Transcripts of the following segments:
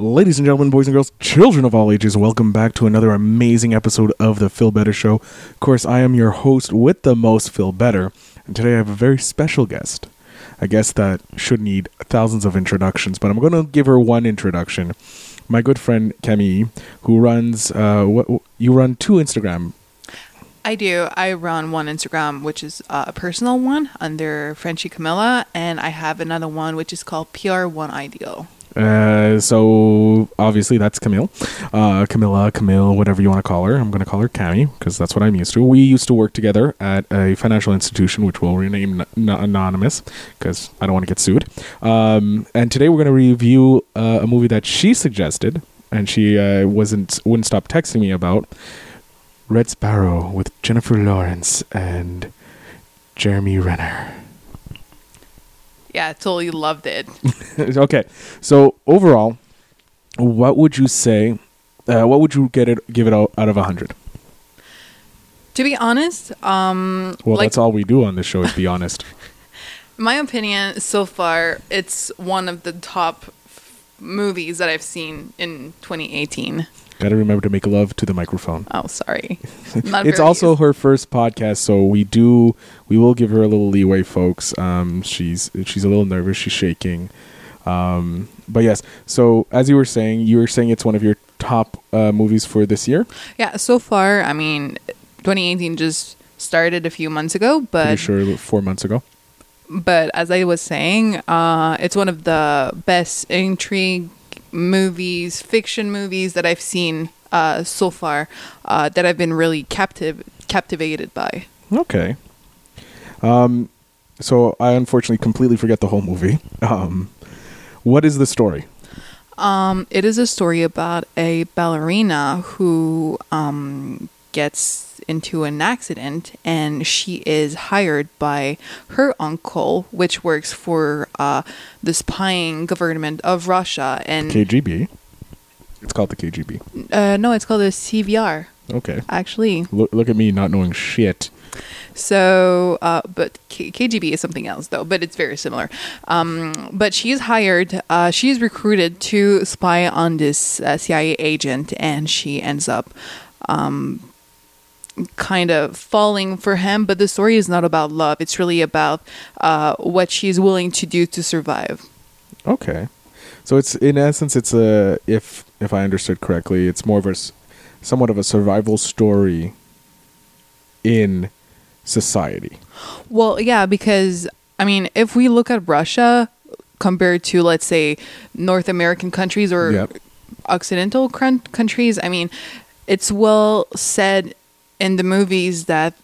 Ladies and gentlemen, boys and girls, children of all ages, welcome back to another amazing episode of the Phil Better Show. Of course, I am your host with the most, Phil Better, and today I have a very special guest. A guest that should need thousands of introductions, but I'm going to give her one introduction. My good friend Camille, who runs, uh, what you run two Instagram. I do. I run one Instagram, which is uh, a personal one under Frenchy Camilla, and I have another one which is called PR1 Ideal. Uh, so obviously that's Camille, uh, Camilla, Camille, whatever you want to call her. I'm going to call her Cammy because that's what I'm used to. We used to work together at a financial institution, which we'll rename n- anonymous because I don't want to get sued. Um, and today we're going to review uh, a movie that she suggested, and she uh, wasn't wouldn't stop texting me about. Red Sparrow with Jennifer Lawrence and Jeremy Renner. Yeah, totally loved it. okay, so overall, what would you say? Uh, what would you get it? Give it out, out of a hundred? to be honest, um, Well, like that's all we do on this show. Is be honest. my opinion so far, it's one of the top f- movies that I've seen in 2018. Got to remember to make love to the microphone. Oh, sorry. It's also her first podcast, so we do we will give her a little leeway, folks. Um, she's she's a little nervous. She's shaking. Um, but yes. So as you were saying, you were saying it's one of your top uh, movies for this year. yeah. So far, I mean, 2018 just started a few months ago, but Pretty sure four months ago. but as I was saying, uh, it's one of the best intrigue movies, fiction movies that I've seen uh, so far uh, that I've been really captive captivated by. Okay. Um, so I unfortunately completely forget the whole movie. Um, what is the story? Um, it is a story about a ballerina who um, gets into an accident and she is hired by her uncle, which works for uh, the spying government of Russia. And KGB. It's called the KGB. uh, no, it's called the CVR, Okay. actually. Look, look at me not knowing shit. So, uh, but K- KGB is something else, though, but it's very similar. Um, but she's hired, uh, she's recruited to spy on this uh, CIA agent, and she ends up um, kind of falling for him. But the story is not about love, it's really about uh, what she's willing to do to survive. Okay. So it's in essence, it's a if if I understood correctly, it's more of a somewhat of a survival story in society. Well, yeah, because I mean, if we look at Russia compared to, let's say, North American countries or Yep. Occidental cran- countries, I mean, it's well said in the movies that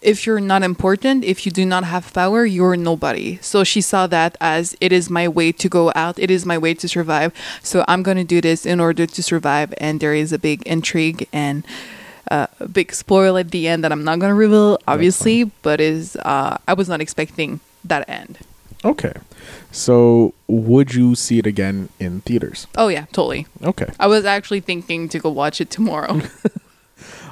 if you're not important, if you do not have power, you're nobody. So she saw that as it is my way to go out, it is my way to survive. So I'm going to do this in order to survive. And there is a big intrigue and uh, a big spoil at the end that I'm not going to reveal, obviously, but is uh, I was not expecting that end. Okay. So would you see it again in theaters? Oh yeah, totally. Okay. I was actually thinking to go watch it tomorrow.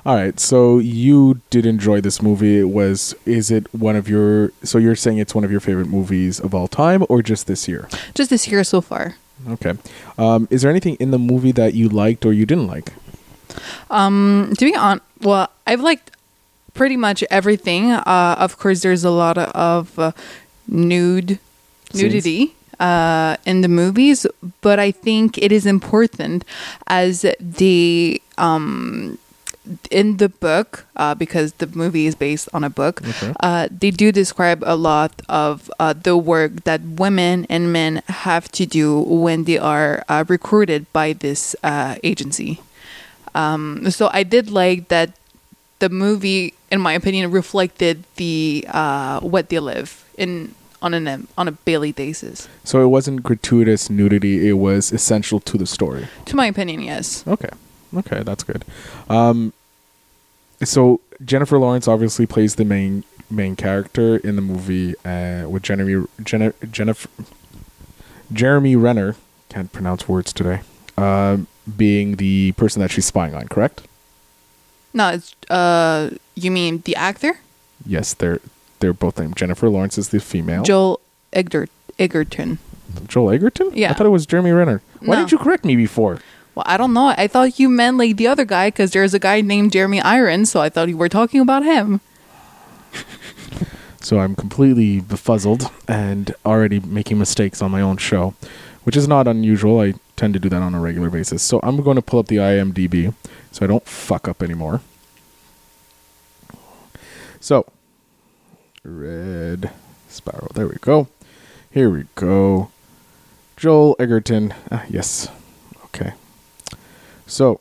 All right. So you did enjoy this movie. It was is it one of your so you're saying it's one of your favorite movies of all time or just this year? Just this year so far. Okay. Um, is there anything in the movie that you liked or you didn't like? Um, to be on, well, I've liked pretty much everything. Uh, of course, there's a lot of uh, nude nudity uh, in the movies, but I think it is important as the um, in the book uh, because the movie is based on a book. Okay. Uh, they do describe a lot of uh, the work that women and men have to do when they are uh, recruited by this uh, agency. Um, so I did like that the movie, in my opinion, reflected the uh, what they live in on an on a daily basis. So it wasn't gratuitous nudity, it was essential to the story. To my opinion, yes. Okay. Okay, that's good. Um, so Jennifer Lawrence obviously plays the main main character in the movie uh, with Jeremy Jenna, Jennifer Jeremy Renner can't pronounce words today. Um, being the person that she's spying on, correct? No, it's uh, you mean the actor Yes, they're they're both named Jennifer Lawrence is the female. Joel Egert Edgerton. Joel Edgerton? Yeah. I thought it was Jeremy Renner. Why No. didn't you correct me before? Well, I don't know. I thought you meant like the other guy because there's a guy named Jeremy Irons, so I thought you were talking about him. So I'm completely befuzzled and already making mistakes on my own show, which is not unusual. I tend to do that on a regular basis. So I'm going to pull up the IMDb so I don't fuck up anymore. So, Red Sparrow. There we go. Here we go. Joel Edgerton. Ah, yes. Okay. So,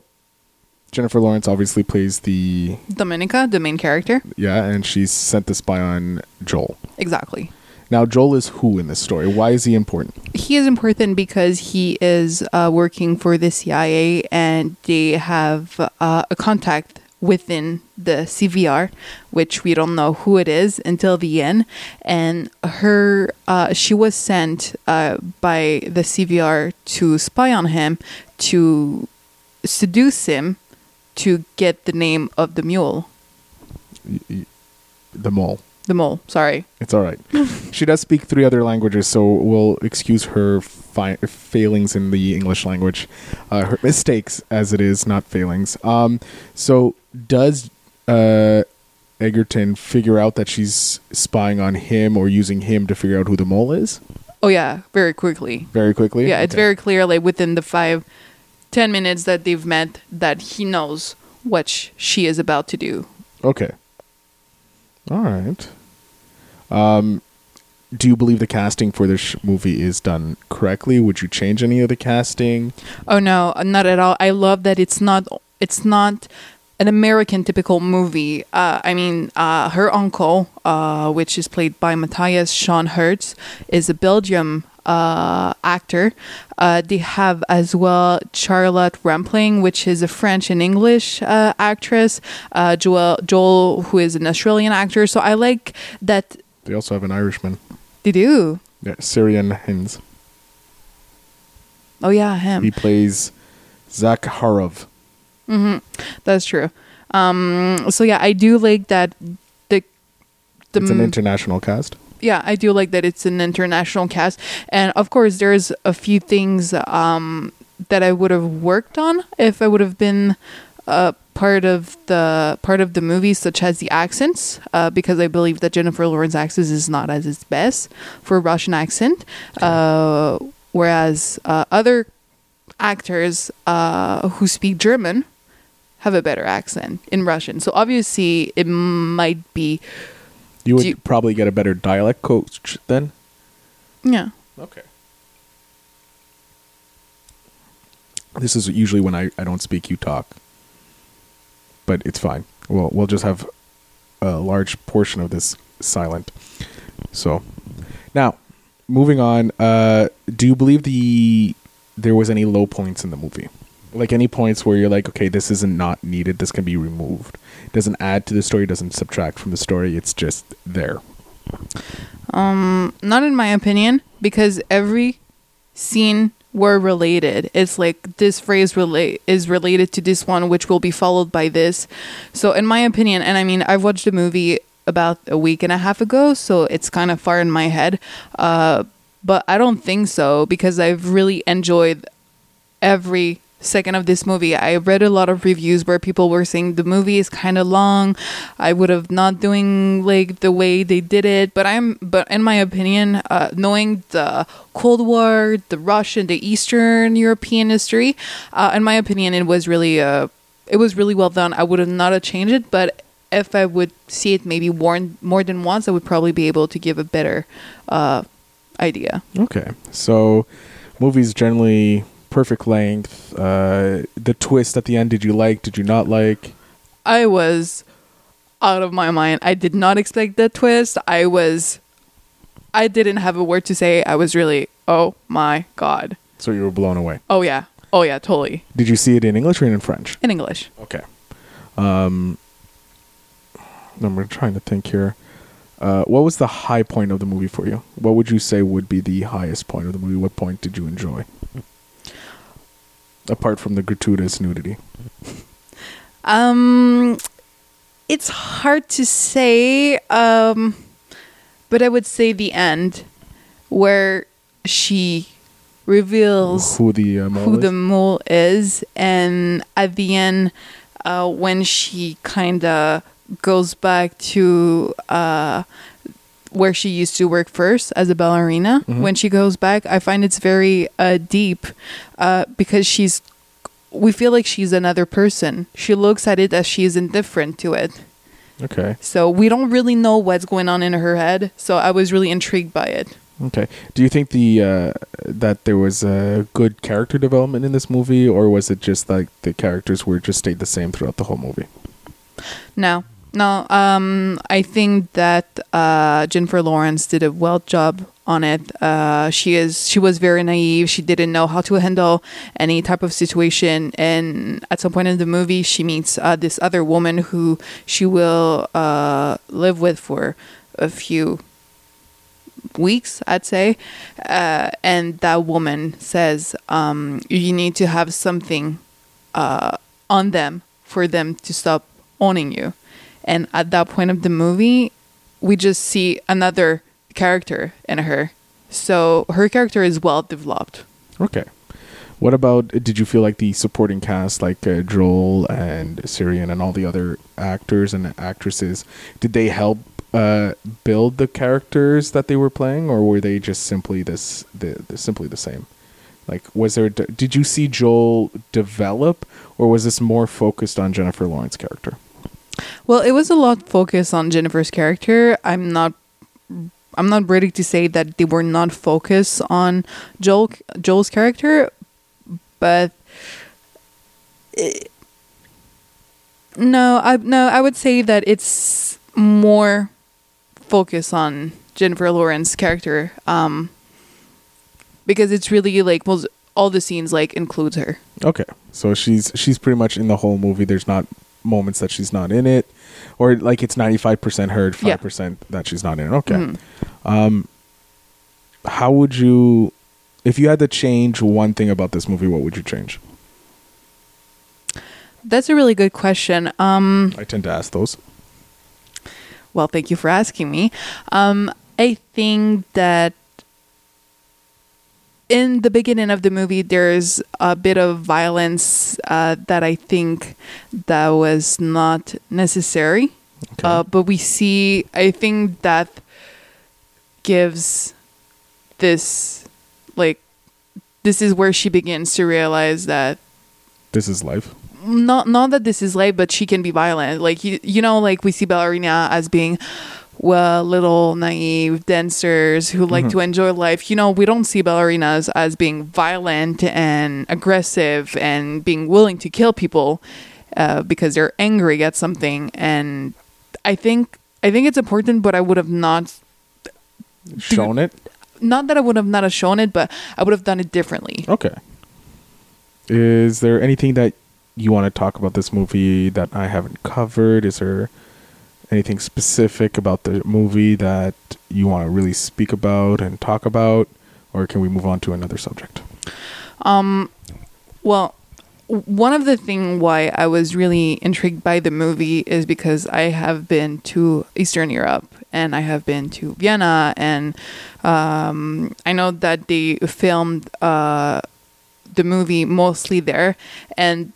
Jennifer Lawrence obviously plays the Dominika, the main character. yeah, and she's sent to spy on Joel. Exactly. Now, Joel is who in this story? Why is he important? He is important because he is uh, working for the CIA and they have uh, a contact within the CVR, which we don't know who it is until the end. And her, uh, she was sent uh, by the CVR to spy on him, to seduce him, to get the name of the mule, The mole. the mole. Sorry. It's all right. she does speak three other languages, so we'll excuse her fi- failings in the English language, uh, her mistakes as it is, not failings. Um, so does uh, Edgerton figure out that she's spying on him or using him to figure out who the mole is? Oh yeah, very quickly. Very quickly. Yeah, it's Okay. very clear, like within the five, ten minutes that they've met, that he knows what sh- she is about to do. Okay. All right. Um, do you believe the casting for this sh- movie is done correctly? Would you change any of the casting? Oh no, not at all. I love that it's not. It's not an American typical movie. Uh, I mean, uh, her uncle, uh, which is played by Matthias Schoenaerts, is a Belgium uh, actor. Uh, they have as well Charlotte Rampling, which is a French and English uh, actress. Uh, Joel, Joel, who is an Australian actor. So I like that They also have an Irishman. they do. Yeah, Ciarán Hinds. Oh yeah, him. He plays Zakharov. That's true. Um, so yeah, I do like that. The the It's an international cast. Yeah, I do like that it's an international cast, and of course, there's a few things um, that I would have worked on if I would have been uh, part of the part of the movie, such as the accents, uh, because I believe that Jennifer Lawrence accent is not as its best for a Russian accent, uh, whereas uh, other actors uh, who speak German have a better accent in Russian. So obviously, it might be You would you- probably get a better dialect coach then. yeah. Okay. This is usually when I, I don't speak, you talk. But it's fine. We'll we'll just have a large portion of this silent. So now, moving on. Uh, do you believe the there was any low points in the movie? Like any points where you're like, okay, this isn't not needed. This can be removed. It Doesn't add to the story. Doesn't subtract from the story. It's just there. Um, Not in my opinion, because every scene were related. It's like this phrase relate is related to this one, which will be followed by this. So, in my opinion, and I mean, I've watched the movie about a week and a half ago, so it's kind of far in my head. Uh, but I don't think so because I've really enjoyed every second of this movie. I read a lot of reviews where people were saying the movie is kind of long. I would have not doing like the way they did it, but I'm but in my opinion, uh, knowing the Cold War, the Russian, the Eastern European history, uh, in my opinion, it was really uh, it was really well done. I would have not have changed it, but if I would see it maybe more more than once, I would probably be able to give a better uh, idea. Okay, so movies generally perfect length. Uh, the twist at the end, did you like? Did you not like? I was out of my mind. I did not expect that twist. I was I didn't have a word to say. I was really, oh my god. So you were blown away. Oh yeah. Oh yeah, totally. Did you see it in English or in French? In English. Okay. Um, I'm trying to think here. Uh, what was the high point of the movie for you? What would you say would be the highest point of the movie? What point did you enjoy? Apart from the gratuitous nudity. Um it's hard to say um but I would say the end where she reveals Who the uh, mole who is? the mole is, and at the end, uh, when she kind of goes back to uh, where she used to work first as a ballerina, Mhm. when she goes back, I find it's very uh, deep uh, because she's. We feel like she's another person. She looks at it as she is indifferent to it. Okay. So we don't really know what's going on in her head. So I was really intrigued by it. Okay. Do you think the uh, that there was a good character development in this movie, or was it just like the characters were just stayed the same throughout the whole movie? No, no. Um, I think that uh, Jennifer Lawrence did a well job on it. Uh, she is she was very naive. She didn't know how to handle any type of situation. And at some point in the movie, she meets uh, this other woman who she will uh, live with for a few weeks, I'd say. Uh, and that woman says, um, "You need to have something uh, on them for them to stop owning you." And at that point of the movie, we just see another character in her. So her character is well developed. Okay. What about? Did you feel like the supporting cast, like uh, Joel and Ciarán and all the other actors and actresses, did they help uh, build the characters that they were playing, or were they just simply this, the, the simply the same? Like, was there? Did you see Joel develop, or was this more focused on Jennifer Lawrence character? Well, it was a lot focused on Jennifer's character. I'm not I'm not ready to say that they were not focused on Joel Joel's character, but it- no, I no, I would say that it's more focused on Jennifer Lawrence's character um because it's really like well all the scenes like includes her. Okay, so she's she's pretty much in the whole movie. There's not moments that she's not in it, or like it's ninety five percent Yeah. five percent that she's not in it. Okay, Mhm. um, how would you, if you had to change one thing about this movie, what would you change? That's a really good question. Um I tend to ask those. Well, thank you for asking me. Um, I think that in the beginning of the movie, there's a bit of violence uh, that I think that was not necessary. Okay. Uh, but we see, I think that gives this, like, this is where she begins to realize that this is life. not not that this is life but she can be violent. Like you, you know, like we see ballerina as being well, little naive dancers who like Mhm. to enjoy life. You know, we don't see ballerinas as being violent and aggressive and being willing to kill people uh, because they're angry at something. And I think I think it's important, but I would have not Shown it. not that I would have not have shown it, but I would have done it differently. Okay. Is there anything that you want to talk about this movie that I haven't covered? Is there anything specific about the movie that you want to really speak about and talk about? Or can we move on to another subject? Um, well, one of the thing why I was really intrigued by the movie is because I have been to Eastern Europe and I have been to Vienna and um, I know that they filmed uh, the movie mostly there and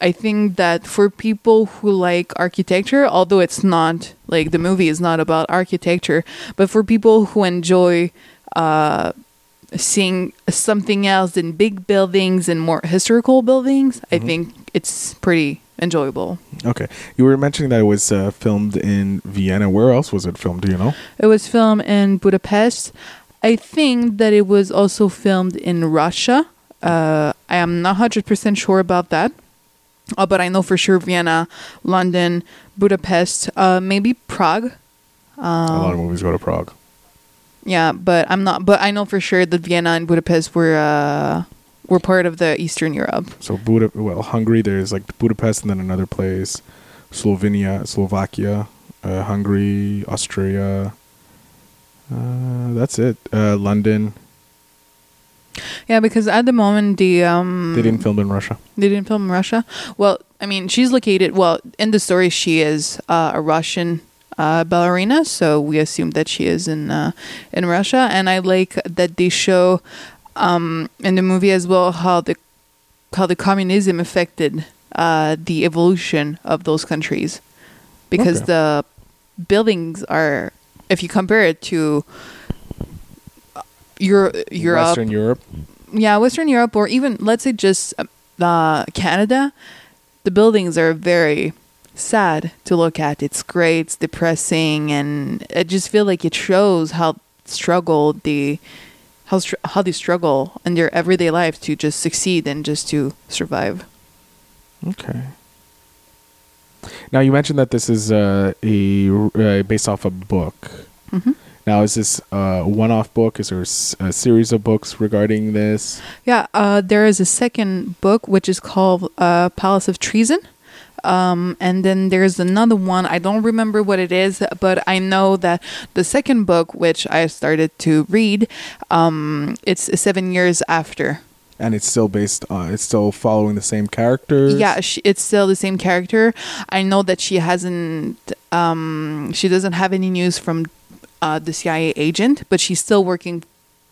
I think that for people who like architecture, although it's not like the movie is not about architecture, but for people who enjoy uh, seeing something else than big buildings and more historical buildings, I Mhm. think it's pretty enjoyable. Okay. You were mentioning that it was uh, filmed in Vienna. Where else was it filmed? Do you know? It was filmed in Budapest. I think that it was also filmed in Russia. Uh, I am not 100% sure about that. Uh, but I know for sure Vienna, London, Budapest, uh, maybe Prague. a lot of Um, movies go to Prague. yeah, but I'm not. But I know for sure that Vienna and Budapest were uh, were part of the Eastern Europe. So Buda, well, Hungary. There's like Budapest, and then another place, Slovenia, Slovakia, uh, Hungary, Austria. Uh, that's it. Uh, London. Yeah, because at the moment the um They didn't film in Russia. They didn't film in Russia. Well, I mean, she's located. Well, in the story, she is uh, a Russian uh, ballerina, so we assume that she is in uh, in Russia. And I like that they show um, in the movie as well how the how the communism affected uh, the evolution of those countries, because Okay. the buildings are, if you compare it to Euro- Europe, Western Europe. yeah, Western Europe, or even let's say just uh, Canada, the buildings are very sad to look at. It's gray, it's depressing, and I just feel like it shows how struggle the how str- how they struggle in their everyday life to just succeed and just to survive. Okay. Now you mentioned that this is uh, a uh, based off a book. hmm Now is this a one-off book? Is there a series of books regarding this? Yeah, uh, there is a second book which is called uh, Palace of Treason. Um, and then there's another one. I don't remember what it is, but I know that the second book, which I started to read, um, it's seven years after. And it's still based on. It's still following the same characters. Yeah, she, it's still the same character. I know that she hasn't, um, she doesn't have any news from uh, the CIA agent, but she's still working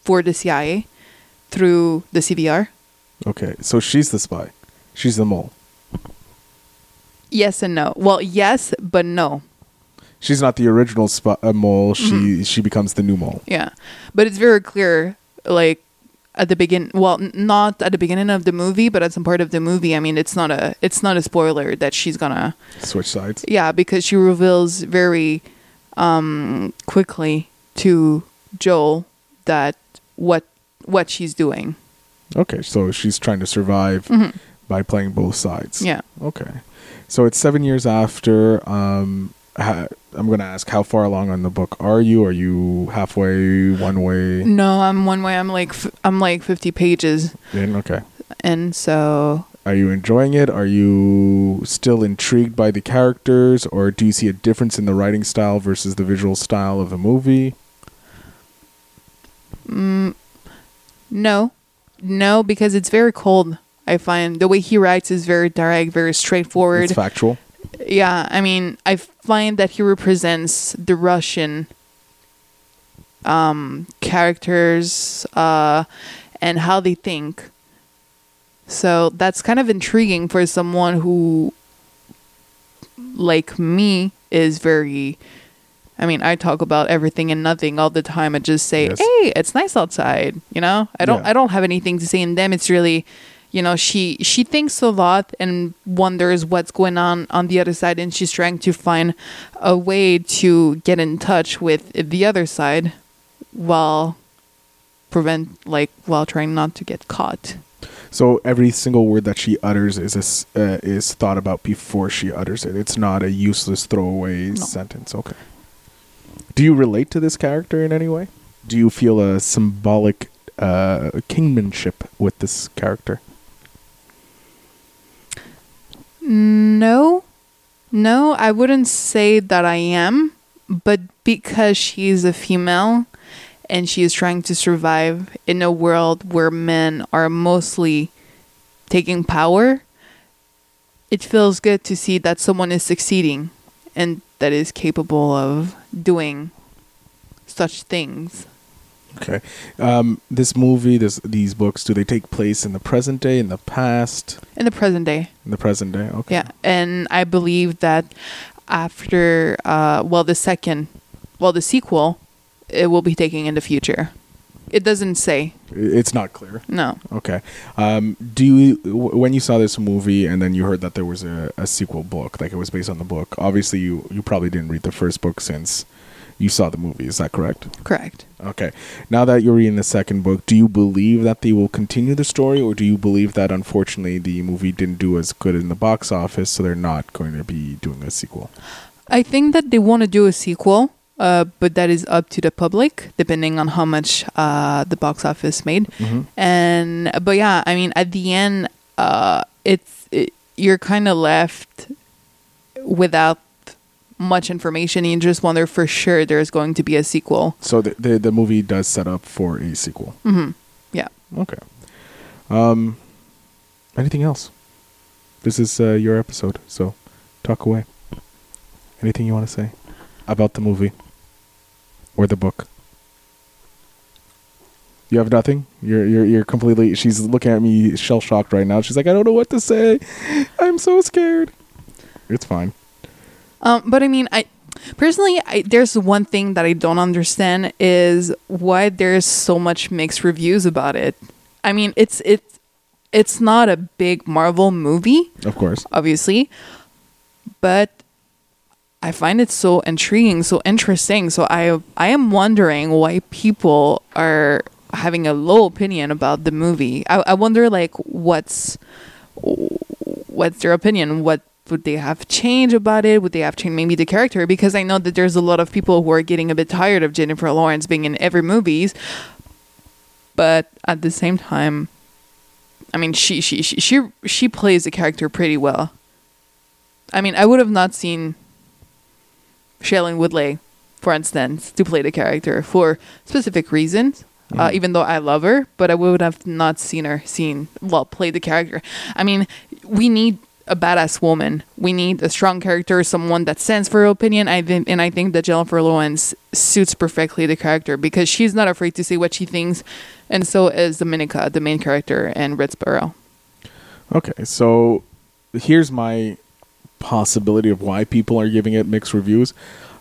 for the CIA through the CVR. Okay, so she's the spy. She's the mole. Yes and no. Well, yes, but no. She's not the original spy, uh, mole. She Mm-hmm. she becomes the new mole. Yeah, but it's very clear, like at the begin. Well, n- not at the beginning of the movie, but at some part of the movie. I mean, it's not a it's not a spoiler that she's gonna. Switch sides. Yeah, because she reveals very um quickly to Joel that what what she's doing. Okay, so she's trying to survive Mhm. by playing both sides. Yeah. Okay. So it's seven years after. Um, ha- I'm going to ask, how far along on the book are you? Are you halfway, one way No, I'm one way. I'm like f- I'm like 50 pages, in? Okay. and so Are you enjoying it? Are you still intrigued by the characters, or do you see a difference in the writing style versus the visual style of the movie? Mm, no, no, because it's very cold. I find the way he writes is very direct, very straightforward. It's factual. yeah, I mean, I find that he represents the Russian um, characters uh, and how they think. So that's kind of intriguing for someone who, like me, is very. I mean, I talk about everything and nothing all the time. I just say, Yes. "Hey, it's nice outside." You know, I don't. Yeah. I don't have anything to say in them. It's really, you know, she she thinks a lot and wonders what's going on on the other side, and she's trying to find a way to get in touch with the other side, while prevent like while trying not to get caught. So every single word that she utters is a uh, is thought about before she utters it. It's not a useless throwaway No. sentence. Okay. Do you relate to this character in any way? Do you feel a symbolic uh, kingmanship with this character? No, no, I wouldn't say that I am, but because she's a female and she is trying to survive in a world where men are mostly taking power, it feels good to see that someone is succeeding and that is capable of doing such things. Okay. Um, this movie, this these books, do they take place in the present day, in the past, In the present day. in the present day? Okay. Yeah, and I believe that after, uh, well, the second, well, the sequel, it will be taking in the future. It doesn't say. It's not clear. No. Okay. Um, do you w- when you saw this movie and then you heard that there was a, a sequel book, like it was based on the book? Obviously, you you probably didn't read the first book since you saw the movie. Is that correct? Correct. Okay. Now that you're reading the second book, do you believe that they will continue the story, or do you believe that unfortunately the movie didn't do as good in the box office, so they're not going to be doing a sequel? I think that they want to do a sequel, uh, but that is up to the public, depending on how much uh, the box office made. Mm-hmm. And but yeah, I mean, at the end, uh, it's it, you're kind of left without much information. You just wonder for sure there's going to be a sequel. So the, the the movie does set up for a sequel. hmm Yeah. Okay. Um, anything else? This is uh, your episode, so talk away. Anything you want to say? about the movie or the book? You have nothing. You're you're you're completely. She's looking at me shell shocked right now. She's like, I don't know what to say. I'm so scared. It's fine. Um, but I mean, I personally, I, there's one thing that I don't understand is why there's so much mixed reviews about it. I mean, it's it's it's not a big Marvel movie, Of course. obviously, but I find it so intriguing, so interesting. So I I am wondering why people are having a low opinion about the movie. I, I wonder like what's what's their opinion? What would they have changed about it? Would they have changed maybe the character? Because I know that there's a lot of people who are getting a bit tired of Jennifer Lawrence being in every movies. But at the same time, I mean, she she she she, she plays the character pretty well. I mean, I would have not seen Shailene Woodley, for instance, to play the character for specific reasons. Uh, even though I love her, but I would have not seen her seen well play the character. I mean, we need a badass woman. We need a strong character, someone that stands for her opinion. I think, and I think that Jennifer Lawrence suits perfectly the character because she's not afraid to say what she thinks, and so is Dominika, the main character, and Red Sparrow. Okay, so here's my possibility of why people are giving it mixed reviews.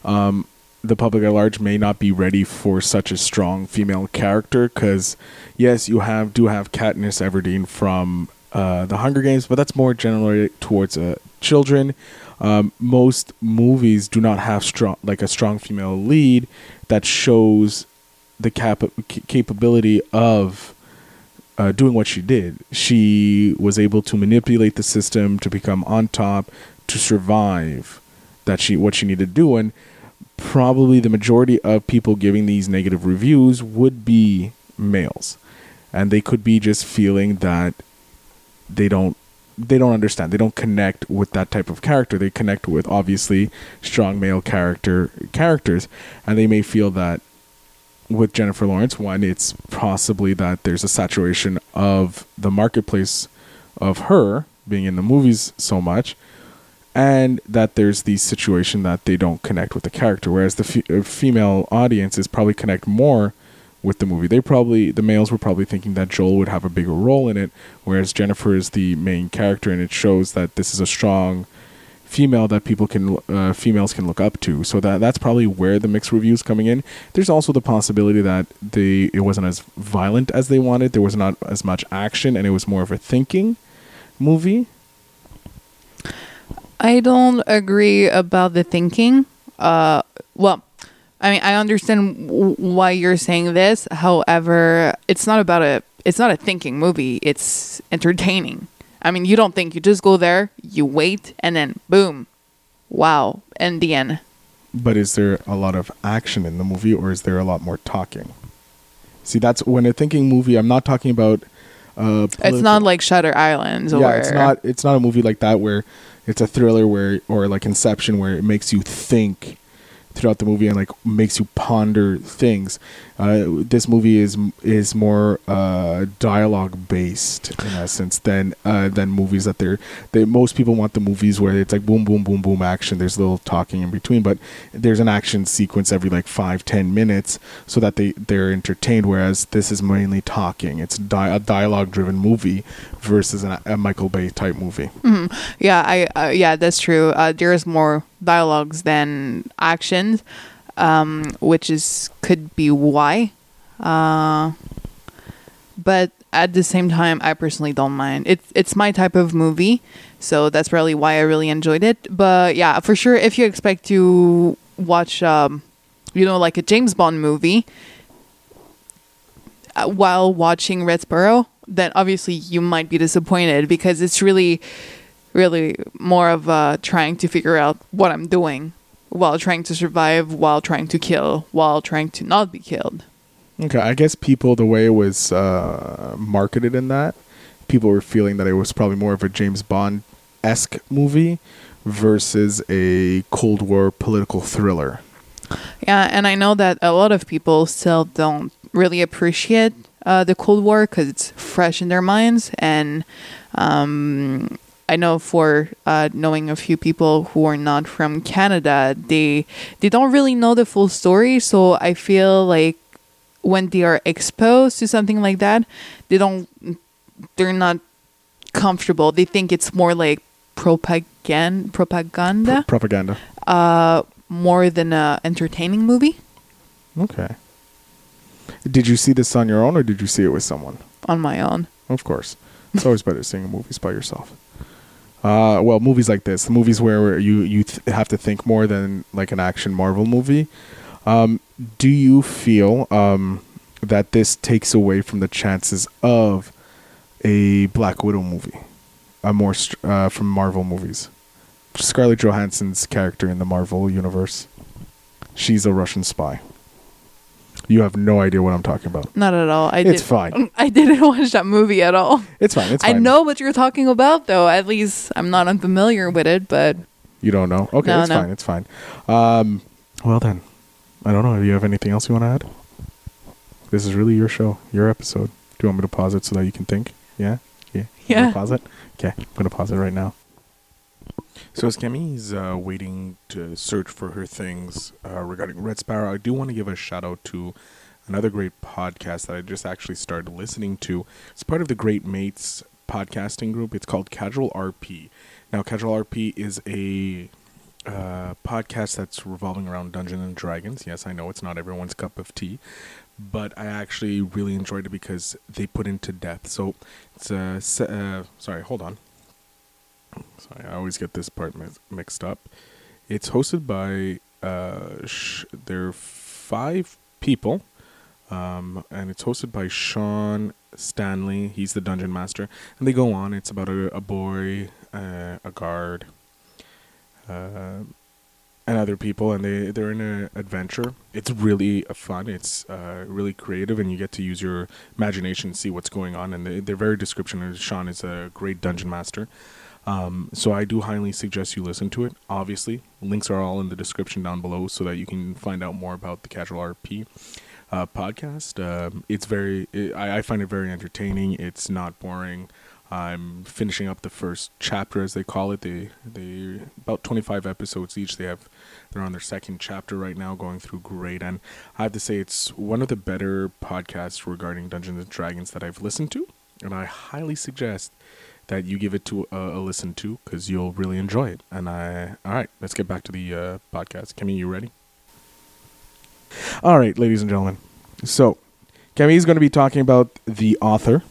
Um, the public at large may not be ready for such a strong female character because, yes, you have do have Katniss Everdeen from uh, the Hunger Games, but that's more generally towards uh, children. Um, most movies do not have strong like a strong female lead that shows the cap- ca- capability of uh, doing what she did. She was able to manipulate the system to become on top, to survive. That she what she needed to do, and probably the majority of people giving these negative reviews would be males, and they could be just feeling that they don't they don't understand. They don't connect with that type of character. They connect with obviously strong male character characters. And they may feel that with Jennifer Lawrence, one, it's possibly that there's a saturation of the marketplace of her being in the movies so much, and that there's the situation that they don't connect with the character. Whereas the fe- uh, female audiences probably connect more with the movie. They probably, the males were probably thinking that Joel would have a bigger role in it, whereas Jennifer is the main character, and it shows that this is a strong female that people can uh, females can look up to so that that's probably where the mixed reviews coming in there's also the possibility that they it wasn't as violent as they wanted there was not as much action and it was more of a thinking movie I don't agree about the thinking. Uh, well, I mean, I understand w- why you're saying this. However, it's not about a it's not a thinking movie. It's entertaining. I mean, you don't think. You just go there, you wait, and then boom, wow, and the end. but is there a lot of action in the movie or is there a lot more talking see that's when a thinking movie i'm not talking about uh It's not like Shutter Islands or yeah, it's not it's not a movie like that where it's a thriller where or like Inception where it makes you think throughout the movie and like makes you ponder things. Uh, this movie is is more uh, dialogue based in essence than uh, than movies that they're they most people want the movies where it's like boom boom boom boom action. There's little talking in between, but there's an action sequence every like five ten minutes so that they they're entertained. Whereas this is mainly talking. It's di- a dialogue driven movie versus an, a Michael Bay type movie. Yeah, I uh, yeah, that's true. Uh, there's more dialogues than actions, um, which is could be why. Uh, but at the same time, I personally don't mind. It's it's my type of movie, so that's probably why I really enjoyed it. But yeah, for sure, if you expect to watch, um, you know, like a James Bond movie, uh, while watching Red Sparrow, then obviously you might be disappointed because it's really, really more of uh, trying to figure out what I'm doing while trying to survive, while trying to kill, while trying to not be killed. Okay, I guess people the way it was uh, marketed in that, people were feeling that it was probably more of a James Bond esque movie versus a Cold War political thriller. Yeah, and I know that a lot of people still don't really appreciate uh, the Cold War because it's fresh in their minds, and um, I know for uh, knowing a few people who are not from Canada, they they don't really know the full story. So I feel like when they are exposed to something like that, they don't they're not comfortable. They think it's more like propaganda propaganda Propaganda. uh more than a entertaining movie Okay. Did you see this on your own or did you see it with someone? on my own. Of course. It's always better seeing movies by yourself. Uh, well, movies like this, movies where you you th- have to think more than like an action Marvel movie. Um, do you feel um, that this takes away from the chances of a Black Widow movie, a more uh, from Marvel movies? Scarlett Johansson's character in the Marvel universe, she's a Russian spy. You have no idea what I'm talking about. Not at all. I It's did, fine. I didn't watch that movie at all. It's fine. It's fine. I know what you're talking about, though. At least I'm not unfamiliar with it, but You don't know? Okay, No, it's no. fine. It's fine. Um, well then, I don't know. Do you have anything else you want to add? This is really your show, your episode. Do you want me to pause it so that you can think? Yeah, yeah. Yeah. Pause it. Okay, I'm gonna pause it right now. So as Kemi's uh, waiting to search for her things uh, regarding Red Sparrow, I do want to give a shout out to another great podcast that I just actually started listening to. It's part of the Great Mates podcasting group. It's called Casual RP. Now, Casual RP is a uh, podcast that's revolving around Dungeons and Dragons. Yes, I know it's not everyone's cup of tea, but I actually really enjoyed it because they put into depth. So it's uh, se- uh sorry, hold on. Sorry, I always get this part mi- mixed up. It's hosted by uh, sh- there are five people, um, and it's hosted by Sean Stanley. He's the dungeon master, and they go on. It's about a, a boy, uh, a guard, uh, and other people, and they they're in an adventure. It's really uh, fun. It's uh, really creative, and you get to use your imagination, to see what's going on. And they, they're very description. Sean is a great dungeon master. Um, so I do highly suggest you listen to it. Obviously, links are all in the description down below, so that you can find out more about the Casual RP uh, podcast. Um, it's very, I, I find it very entertaining. It's not boring. I'm finishing up the first chapter, as they call it. They they about 25 episodes each. They have they're on their second chapter right now, going through great. And I have to say, it's one of the better podcasts regarding Dungeons and Dragons that I've listened to, and I highly suggest that you give it to a, a listen to because you'll really enjoy it. And I, all right, let's get back to the uh, podcast. Kemi, you ready? All right, ladies and gentlemen. So, Kemi is going to be talking about the author,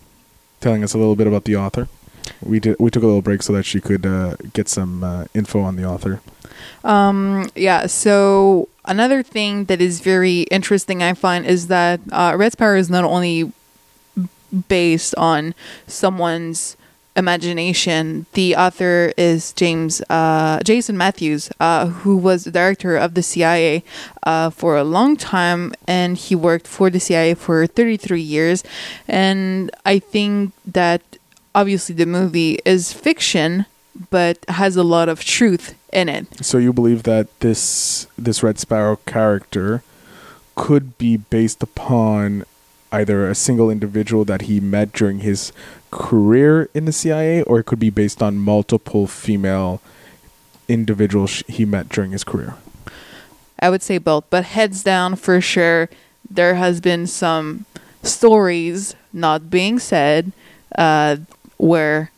telling us a little bit about the author. We did. We took a little break so that she could uh, get some uh, info on the author. Um, yeah, so another thing that is very interesting, I find, is that uh, Red Sparrow is not only based on someone's imagination. The author is James uh, Jason Matthews, uh, who was the director of the CIA uh, for a long time, and he worked for the CIA for 33 years. And I think that obviously the movie is fiction, but has a lot of truth in it. So you believe that this this Red Sparrow character could be based upon either a single individual that he met during his career in the CIA, or it could be based on multiple female individuals he met during his career. I would say both, but heads down for sure. There has been some stories not being said uh, where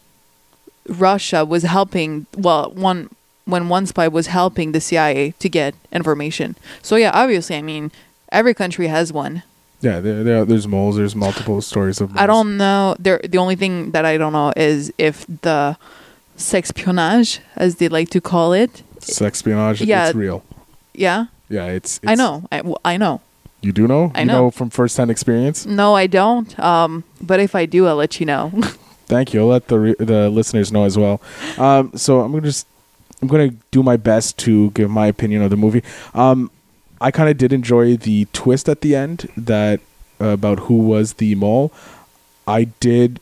Russia was helping. Well, one when one spy was helping the CIA to get information. So yeah, obviously, I mean, every country has one. Yeah, there, there there's moles. There's multiple stories of. Moles. I don't know. There, the only thing that I don't know is if the sexpionage, as they like to call it, Sexpionage. Yeah. it's real. yeah, Yeah, it's. I know. I, well, I know. You do know. I you know. from firsthand experience. No, I don't. Um, but if I do, I'll let you know. Thank you. I'll let the re- the listeners know as well. Um, so I'm gonna just I'm gonna do my best to give my opinion of the movie. Um, I kind of did enjoy the twist at the end that uh, about who was the mole. I did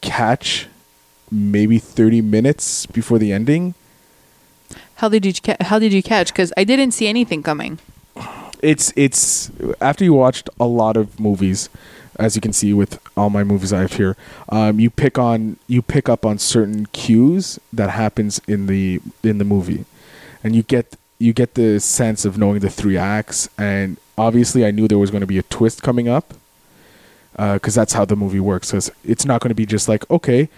catch maybe 30 minutes before the ending. how did you ca- How did you catch? Because I didn't see anything coming. It's it's after you watched a lot of movies as you can see with all my movies I have here, um, you pick on you pick up on certain cues that happens in the in the movie, and you get you get the sense of knowing the three acts. And obviously, I knew there was going to be a twist coming up because that's how the movie works. Because it's not going to be just like okay,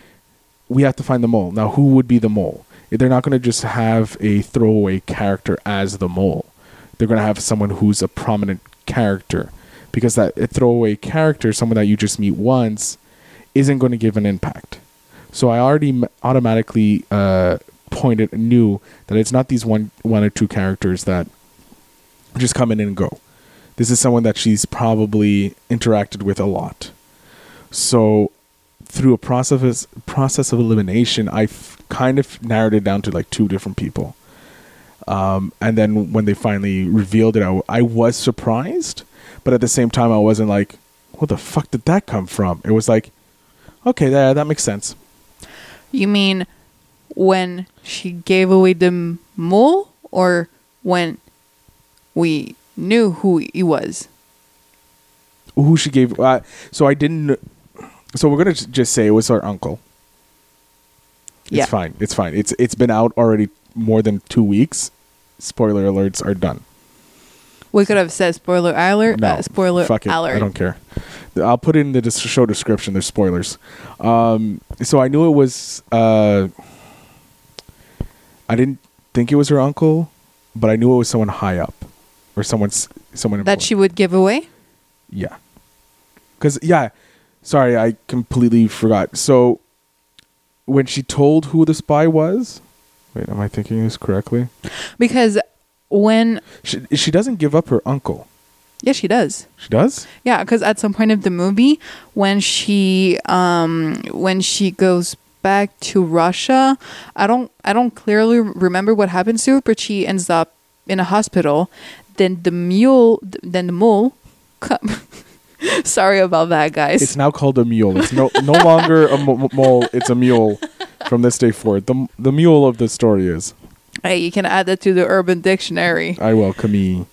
we have to find the mole. Now, who would be the mole? They're not going to just have a throwaway character as the mole. They're going to have someone who's a prominent character because that throwaway character, someone that you just meet once, isn't going to give an impact. So I already automatically uh, pointed knew that it's not these one one or two characters that just come in and go. This is someone that she's probably interacted with a lot. So through a process process of elimination, I kind of narrowed it down to like two different people. Um, and then when they finally revealed it, I, was surprised, but at the same time, I wasn't like, "What the fuck did that come from?" It was like, "Okay, that that makes sense." You mean when she gave away the mole or when we knew who he was? Who she gave? Uh, so I didn't. So we're gonna just say it was our uncle. It's Yeah. fine. It's fine. It's it's been out already more than two weeks. Spoiler alerts are done. We could have said spoiler alert. No, uh, spoiler fuck it. alert. I don't care. I'll put it in the show description. There's spoilers. Um, so I knew it was. Uh, I didn't think it was her uncle, but I knew it was someone high up, or someone's someone that important. she would give away. Yeah. Cuz yeah, sorry, I completely forgot. So when she told who the spy was, wait, am I thinking this correctly? Because when She she doesn't give up her uncle. yeah, she does. She does? Yeah, because at some point of the movie, when she um when she goes back to Russia, I don't I don't clearly remember what happens to her, but she ends up in a hospital. Then the mule, then the mole. come- Sorry about that, guys. It's now called a mule. It's no no longer a mole, it's a mule from this day forward. The the mule of the story is hey, you can add that to the Urban Dictionary. I will Camille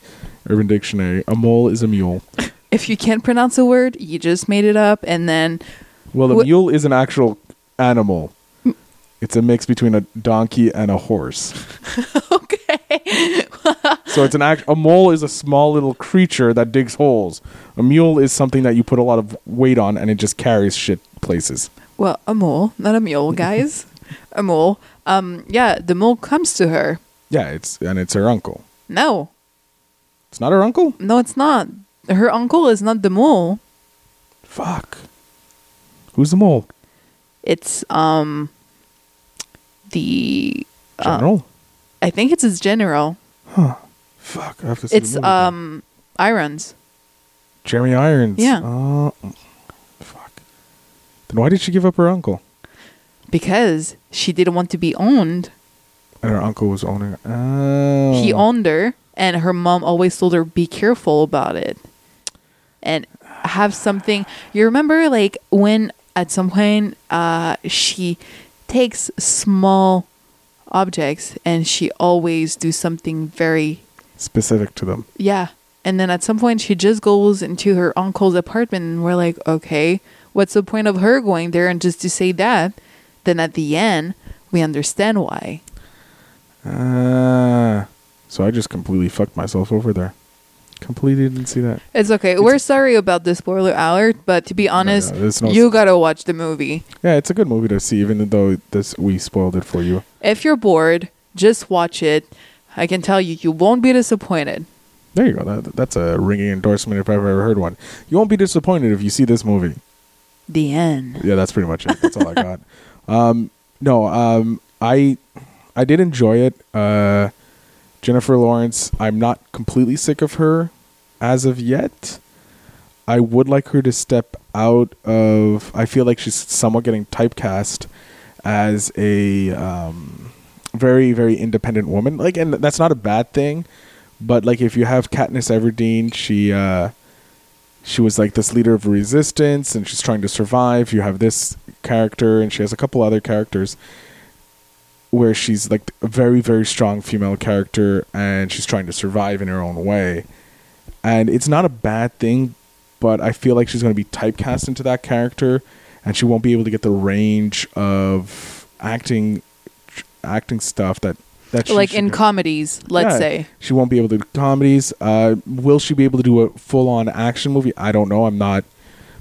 Urban Dictionary. A mole is a mule. If you can't pronounce a word, you just made it up, and then Well, a Wh- mule is an actual animal. It's a mix between a donkey and a horse. okay, So it's an act. A mole is a small little creature that digs holes. A mule is something that you put a lot of weight on and it just carries shit places. well, a mole, not a mule, guys. a mole. Um, yeah, the mole comes to her. Yeah, it's and it's her uncle. No, It's not her uncle. no, it's not. Her uncle is not the mole. Fuck. Who's the mole? It's um the uh, General. I think it's his general. Huh. Fuck. I have to see the It's movie um Irons. Jeremy Irons. Yeah. Uh, fuck. Then why did she give up her uncle? because she didn't want to be owned. And her uncle was owning. Oh. He owned her, and her mom always told her, "Be careful about it." And have something. You remember, like when at some point, uh, she takes small objects and she always do something very specific to them. yeah. And then at some point, she just goes into her uncle's apartment, and we're like, okay, what's the point of her going there and just to say that? Then at the end, we understand why. Ah. so I just completely fucked myself over there. Completely didn't see that. It's okay. We're sorry about the spoiler alert, but to be honest, no, there's no- you gotta watch the movie. Yeah, it's a good movie to see, even though this we spoiled it for you. If you're bored, just watch it. I can tell you, you won't be disappointed. There you go. That, that's a ringing endorsement if I've ever heard one. You won't be disappointed if you see this movie. The end. Yeah, that's pretty much it. That's all I got. Um, no, um, I I did enjoy it. Uh, Jennifer Lawrence. I'm not completely sick of her as of yet. I would like her to step out of. I feel like she's somewhat getting typecast as a um, very very independent woman. Like, and that's not a bad thing. But like, if you have Katniss Everdeen, she. Uh, she was like this leader of resistance and she's trying to survive. You have this character and she has a couple other characters where she's like a very, very strong female character and she's trying to survive in her own way. And it's not a bad thing but I feel like she's going to be typecast into that character, and she won't be able to get the range of acting, acting stuff that that she like in do. comedies, let's Yeah, say. she won't be able to do comedies. Uh, will she be able to do a full on action movie? I don't know. I'm not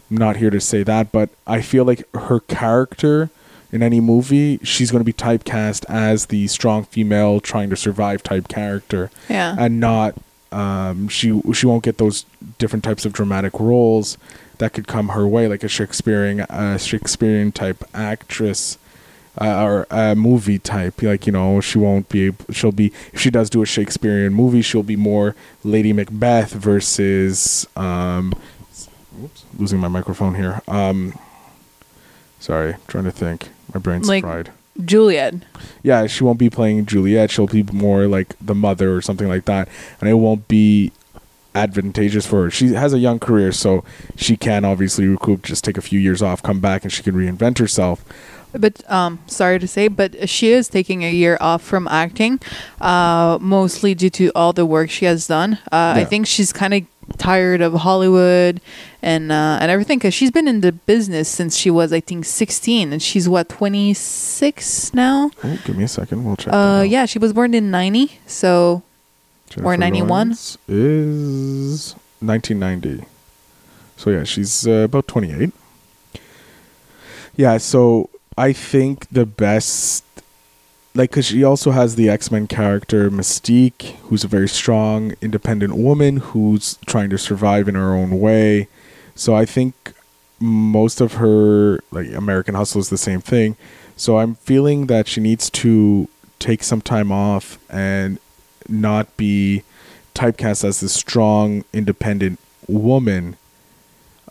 I'm not here to say that, but I feel like her character in any movie, she's going to be typecast as the strong female trying to survive type character, Yeah. and not um, she she won't get those different types of dramatic roles that could come her way, like a Shakespearean uh, Shakespearean type actress uh, or a movie type. Like you know, she won't be. Able, she'll be if she does do a Shakespearean movie, she'll be more Lady Macbeth versus. Um, oops, losing my microphone here. Um, sorry, trying to think. My brain's Like- fried. Juliet. Yeah, she won't be playing Juliet. She'll be more like the mother or something like that, and it won't be advantageous for her. She has a young career, so she can obviously recoup, just take a few years off, come back, and she can reinvent herself. But um, sorry to say, but she is taking a year off from acting, uh, mostly due to all the work she has done. Uh, I think she's kind of tired of Hollywood and uh, and everything because she's been in the business since she was, I think, sixteen, and she's what twenty six now. Oh, give me a second. We'll check. Uh, yeah, she was born in ninety, so Jennifer 91? Lawrence is 1990. So yeah, she's uh, about 28. Yeah, so I think the best like cuz she also has the X-Men character Mystique, who's a very strong independent woman who's trying to survive in her own way. So I think most of her like American Hustle is the same thing. So I'm feeling that she needs to take some time off and not be typecast as this strong, independent woman.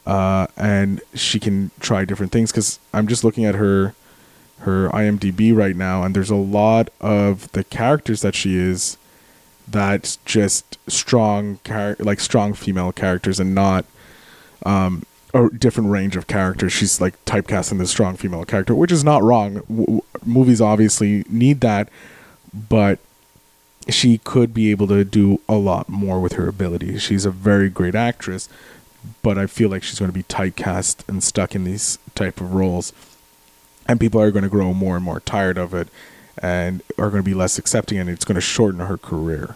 Uh, and she can try different things because I'm just looking at her her IMDb right now, and there's a lot of the characters that she is that's just strong char- like strong female characters and not um a different range of characters. She's like typecasting the strong female character, which is not wrong. W- w- movies obviously need that, but she could be able to do a lot more with her ability. She's a very great actress, but I feel like she's going to be typecast and stuck in these type of roles, and people are going to grow more and more tired of it, and are going to be less accepting, and it's going to shorten her career.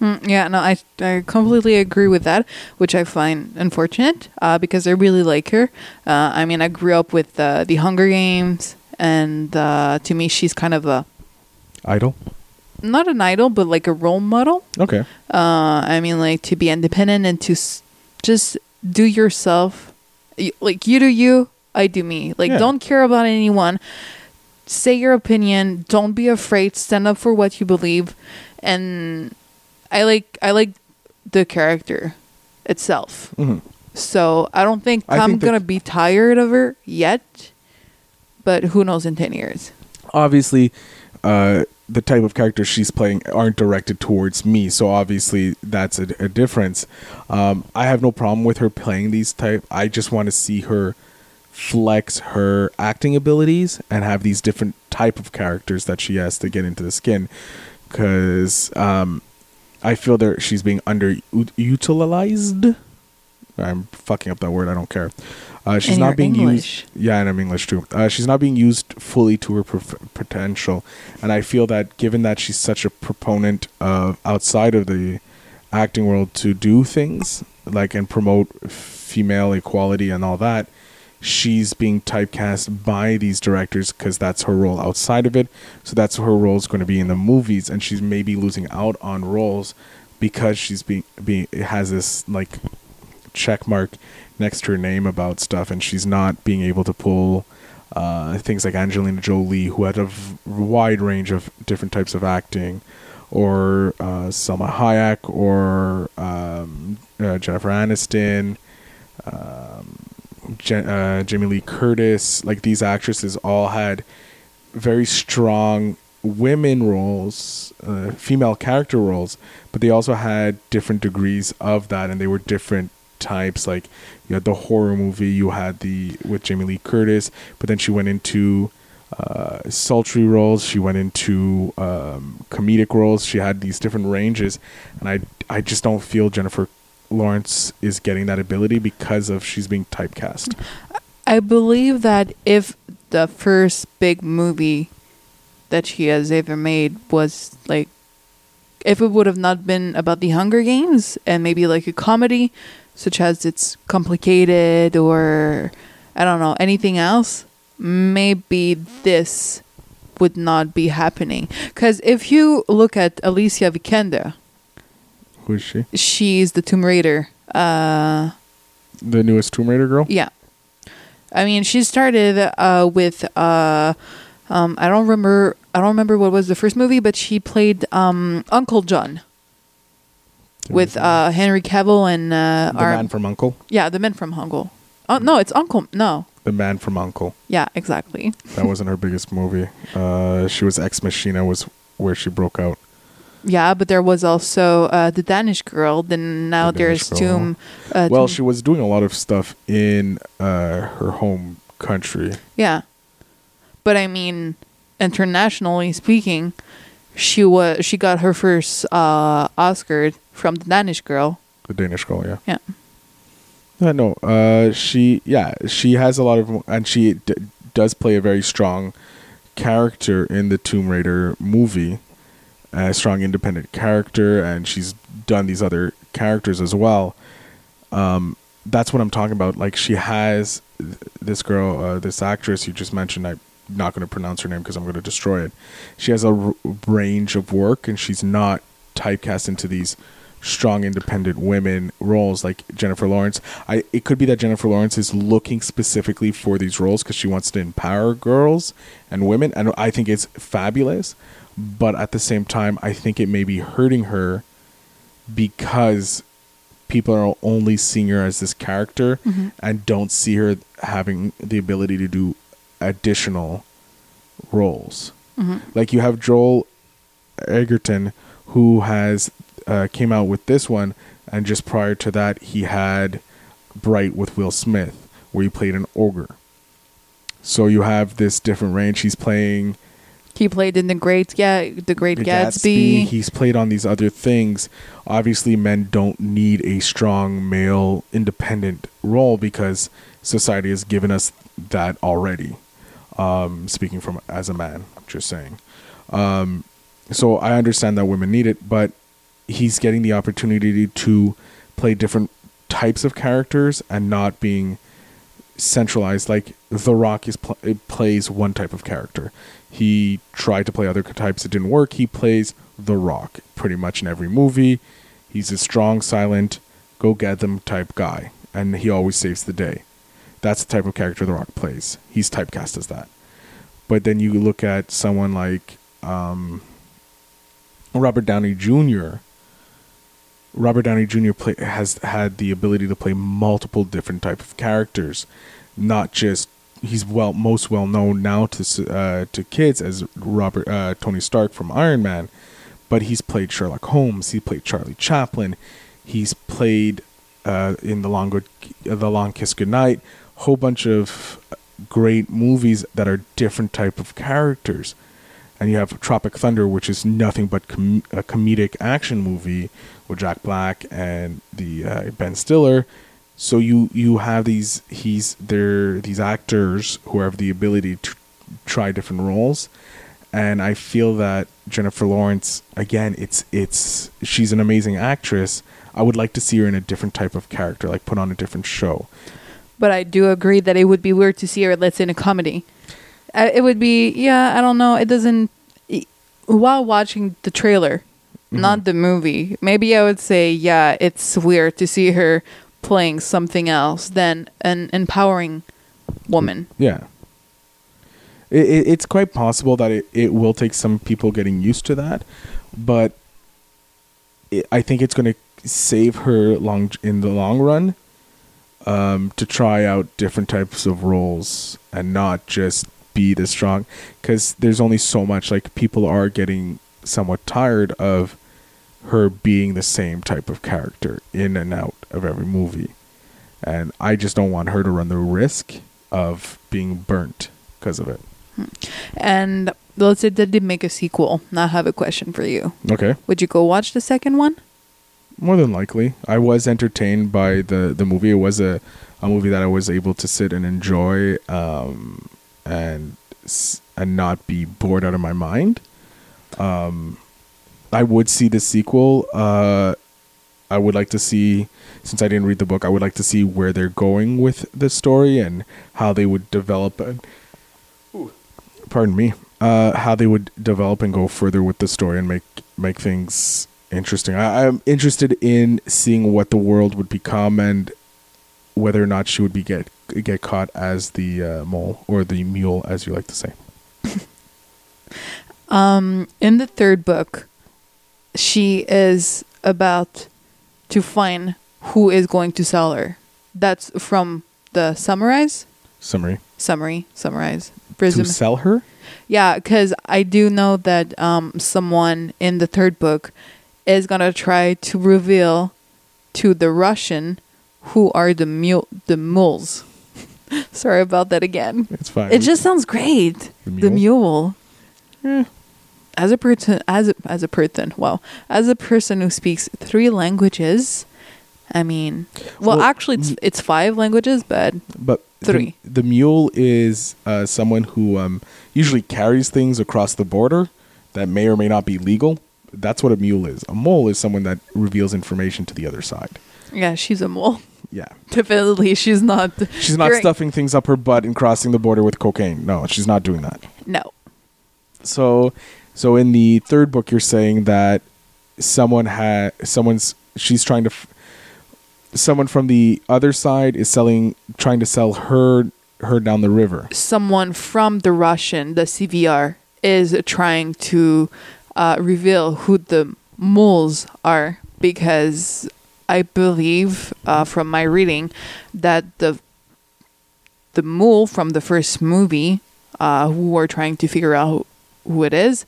Mm, yeah, no, I I completely agree with that, which I find unfortunate uh, because I really like her. Uh, I mean, I grew up with uh, the Hunger Games, and uh, to me, she's kind of a Idol. not an idol, but like a role model. Okay. Uh, I mean, like to be independent and to s- just do yourself, like you do you, I do me. Like Yeah. don't care about anyone. Say your opinion. Don't be afraid. Stand up for what you believe. And I like I like the character itself. hmm So I don't think I I'm think gonna be tired of her yet. But who knows in ten years? obviously uh the type of characters she's playing aren't directed towards me so obviously that's a, a difference um i have no problem with her playing these type i just want to see her flex her acting abilities and have these different type of characters that she has to get into the skin because um i feel that she's being underutilized i'm fucking up that word i don't care uh, she's And not being English. used yeah, and I'm English too. Uh, she's not being used fully to her prof- potential, and I feel that given that she's such a proponent of outside of the acting world to do things like and promote female equality and all that, she's being typecast by these directors because that's her role outside of it. So that's her role is going to be in the movies, and she's maybe losing out on roles because she's being being has this like check mark next to her name about stuff and she's not being able to pull uh, things like Angelina Jolie who had a v- wide range of different types of acting or uh, Salma Hayek or um, uh, Jennifer Aniston um, Jen- uh, Jamie Lee Curtis like these actresses all had very strong women roles, uh, female character roles, but they also had different degrees of that, and they were different types. Like you had the horror movie, you had the with Jamie Lee Curtis, but then she went into uh, sultry roles. She went into um, comedic roles. She had these different ranges, and I I just don't feel Jennifer Lawrence is getting that ability because of she's being typecast. I believe that if the first big movie that she has ever made was like if it would have not been about the Hunger Games and maybe like a comedy such as it's complicated or I don't know anything else maybe this would not be happening cuz if you look at Alicia Vikander Who is she? she's the Tomb Raider uh The newest Tomb Raider girl. yeah. I mean, she started uh, with uh, um, I don't remember I don't remember what was the first movie, but she played um, Uncle John with uh, Henry Cavill and uh, the our man from Uncle. yeah, the man from Uncle. Oh no, it's Uncle. No, The man from Uncle. yeah, exactly. That wasn't her biggest movie. Uh, she was Ex Machina was where she broke out. Yeah, but there was also uh, the Danish girl. Then now The there's girl. Tomb. Uh, well, Tomb- she was doing a lot of stuff in uh, her home country. Yeah. But I mean, internationally speaking, she was she got her first uh, Oscar from the Danish girl. The Danish girl, yeah. Yeah. Yeah, no. Uh, she, yeah, she has a lot of, and she d- does play a very strong character in the Tomb Raider movie, a strong independent character, and she's done these other characters as well. Um, that's what I'm talking about. Like she has th- this girl, uh, this actress you just mentioned. I'm not going to pronounce her name because I'm going to destroy it. She has a r- range of work, and she's not typecast into these strong independent women roles like Jennifer Lawrence. I it could be that Jennifer Lawrence is looking specifically for these roles because she wants to empower girls and women, and I think it's fabulous. But at the same time, I think it may be hurting her because people are only seeing her as this character and don't see her having the ability to do additional roles. Like you have Joel Edgerton, who has uh, came out with this one, and just prior to that, he had Bright with Will Smith, where he played an ogre. So you have this different range. He's playing He played in the Great yeah the Great the Gatsby. He's played on these other things. Obviously, men don't need a strong male independent role because society has given us that already. Um, speaking from as a man, just saying. Um, so I understand that women need it, but he's getting the opportunity to play different types of characters and not being centralized like the rock is pl- plays one type of character. He tried to play other types it didn't work. He plays the rock pretty much in every movie. He's a strong silent go get them type guy and he always saves the day. That's the type of character the rock plays. He's typecast as that. But then you look at someone like um, robert downey jr Robert Downey Jr. Play, has had the ability to play multiple different type of characters, not just he's well most well known now to uh, to kids as Robert uh, Tony Stark from Iron Man, but he's played Sherlock Holmes, he played Charlie Chaplin, he's played uh, in the long Good, the Long Kiss Goodnight, whole bunch of great movies that are different type of characters and you have Tropic Thunder, which is nothing but com- a comedic action movie with Jack Black and the uh, Ben Stiller. So you you have these he's there these actors who have the ability to try different roles, and I feel that Jennifer Lawrence again it's it's she's an amazing actress. I would like to see her in a different type of character, like put on a different show. But I do agree that it would be weird to see her, let's say, in a comedy. Uh, it would be, yeah, I don't know. It doesn't. While watching the trailer, not the movie, maybe I would say, yeah, it's weird to see her playing something else than an empowering woman. Yeah. It, it, it's quite possible that it, it will take some people getting used to that, but it, I think it's going to save her long in the long run um, to try out different types of roles and not just be the strong because there's only so much like people are getting somewhat tired of her being the same type of character in and out of every movie and I just don't want her to run the risk of being burnt because of it. And let's say that they did make a sequel. Now I have a question for you. Okay. Would you go watch the second one? More than likely, I was entertained by the the movie. It was a a movie that I was able to sit and enjoy, um, and and not be bored out of my mind. Um, I would see the sequel. Uh, I would like to see, since I didn't read the book, I would like to see where they're going with the story and how they would develop. And, pardon me, uh, how they would develop and go further with the story and make make things interesting. I, I'm interested in seeing what the world would become and whether or not she would be get get caught as the uh, mole or the mule, as you like to say. Um, in the third book, she is about to find who is going to sell her. That's from the summarize, Summary: summary, summarize. Presume- to sell her. Yeah, because I do know that um, someone in the third book is gonna try to reveal to the Russian who are the mule, the mules. Sorry about that again. It's fine. It just sounds great. The The mule. Eh, As a person, as a, as a person, well, as a person who speaks three languages, I mean, well, Well, actually, it's, it's five languages, but but Three. The, the mule is uh, someone who um, usually carries things across the border that may or may not be legal. That's what a mule is. A mole is someone that reveals information to the other side. yeah, she's a mole. Yeah. Definitely, she's not. She's not stuffing things up her butt and crossing the border with cocaine. No, she's not doing that. No. So, so in the third book, you're saying that someone had someone's she's trying to, f- someone from the other side is selling, trying to sell her her down the river. someone from the Russian, the CVR, is trying to uh, reveal who the moles are because I believe uh, from my reading that the the mole from the first movie, uh, who are trying to figure out who it is,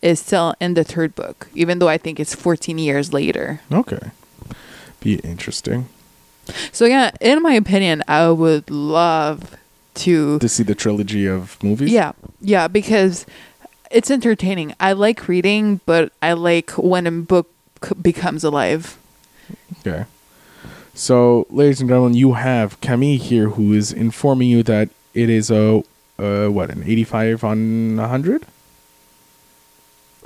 is still in the third book, even though I think it's 14 years later. Okay, be interesting So yeah, in my opinion, I would love to to see the trilogy of movies. Yeah, yeah, because it's entertaining. I like reading, but I like when a book c- becomes alive. Okay. So, ladies and gentlemen, you have Camille here who is informing you that it is a uh, what an eighty-five on hundred.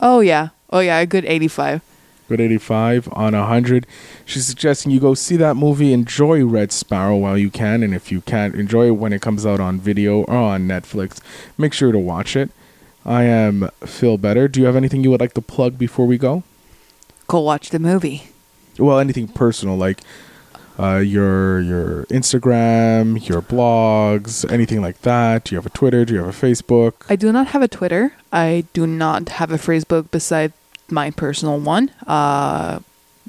Oh yeah, oh yeah, a good eighty-five. Good 85 on 100. She's suggesting you go see that movie, enjoy Red Sparrow while you can, and if you can't, enjoy it when it comes out on video or on Netflix. Make sure to watch it. I am Phil Better. Do you have anything you would like to plug before we go? Go watch the movie. Well, anything personal, like uh, your your Instagram, your blogs, anything like that. Do you have a Twitter? Do you have a Facebook? I do not have a Twitter. I do not have a Facebook beside my personal one, uh,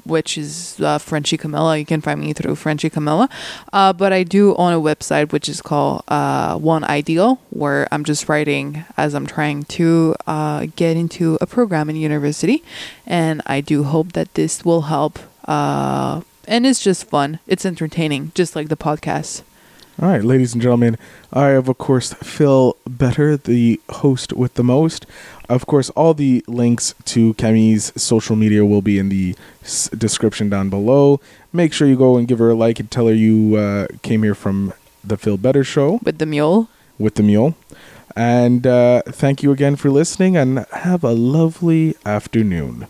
which is uh, Frenchy Camilla. You can find me through Frenchy Camilla. Uh, but I do own a website which is called uh, One Ideal, where I'm just writing as I'm trying to uh, get into a program in university. And I do hope that this will help. Uh, and it's just fun. It's entertaining, just like the podcast. All right, ladies and gentlemen, I have, of course, Phil Better, the host with the most. Of course, all the links to Camille's social media will be in the s- description down below. Make sure you go and give her a like and tell her you uh, came here from the Phil Better Show With the mule. with the mule. And uh, thank you again for listening, and have a lovely afternoon.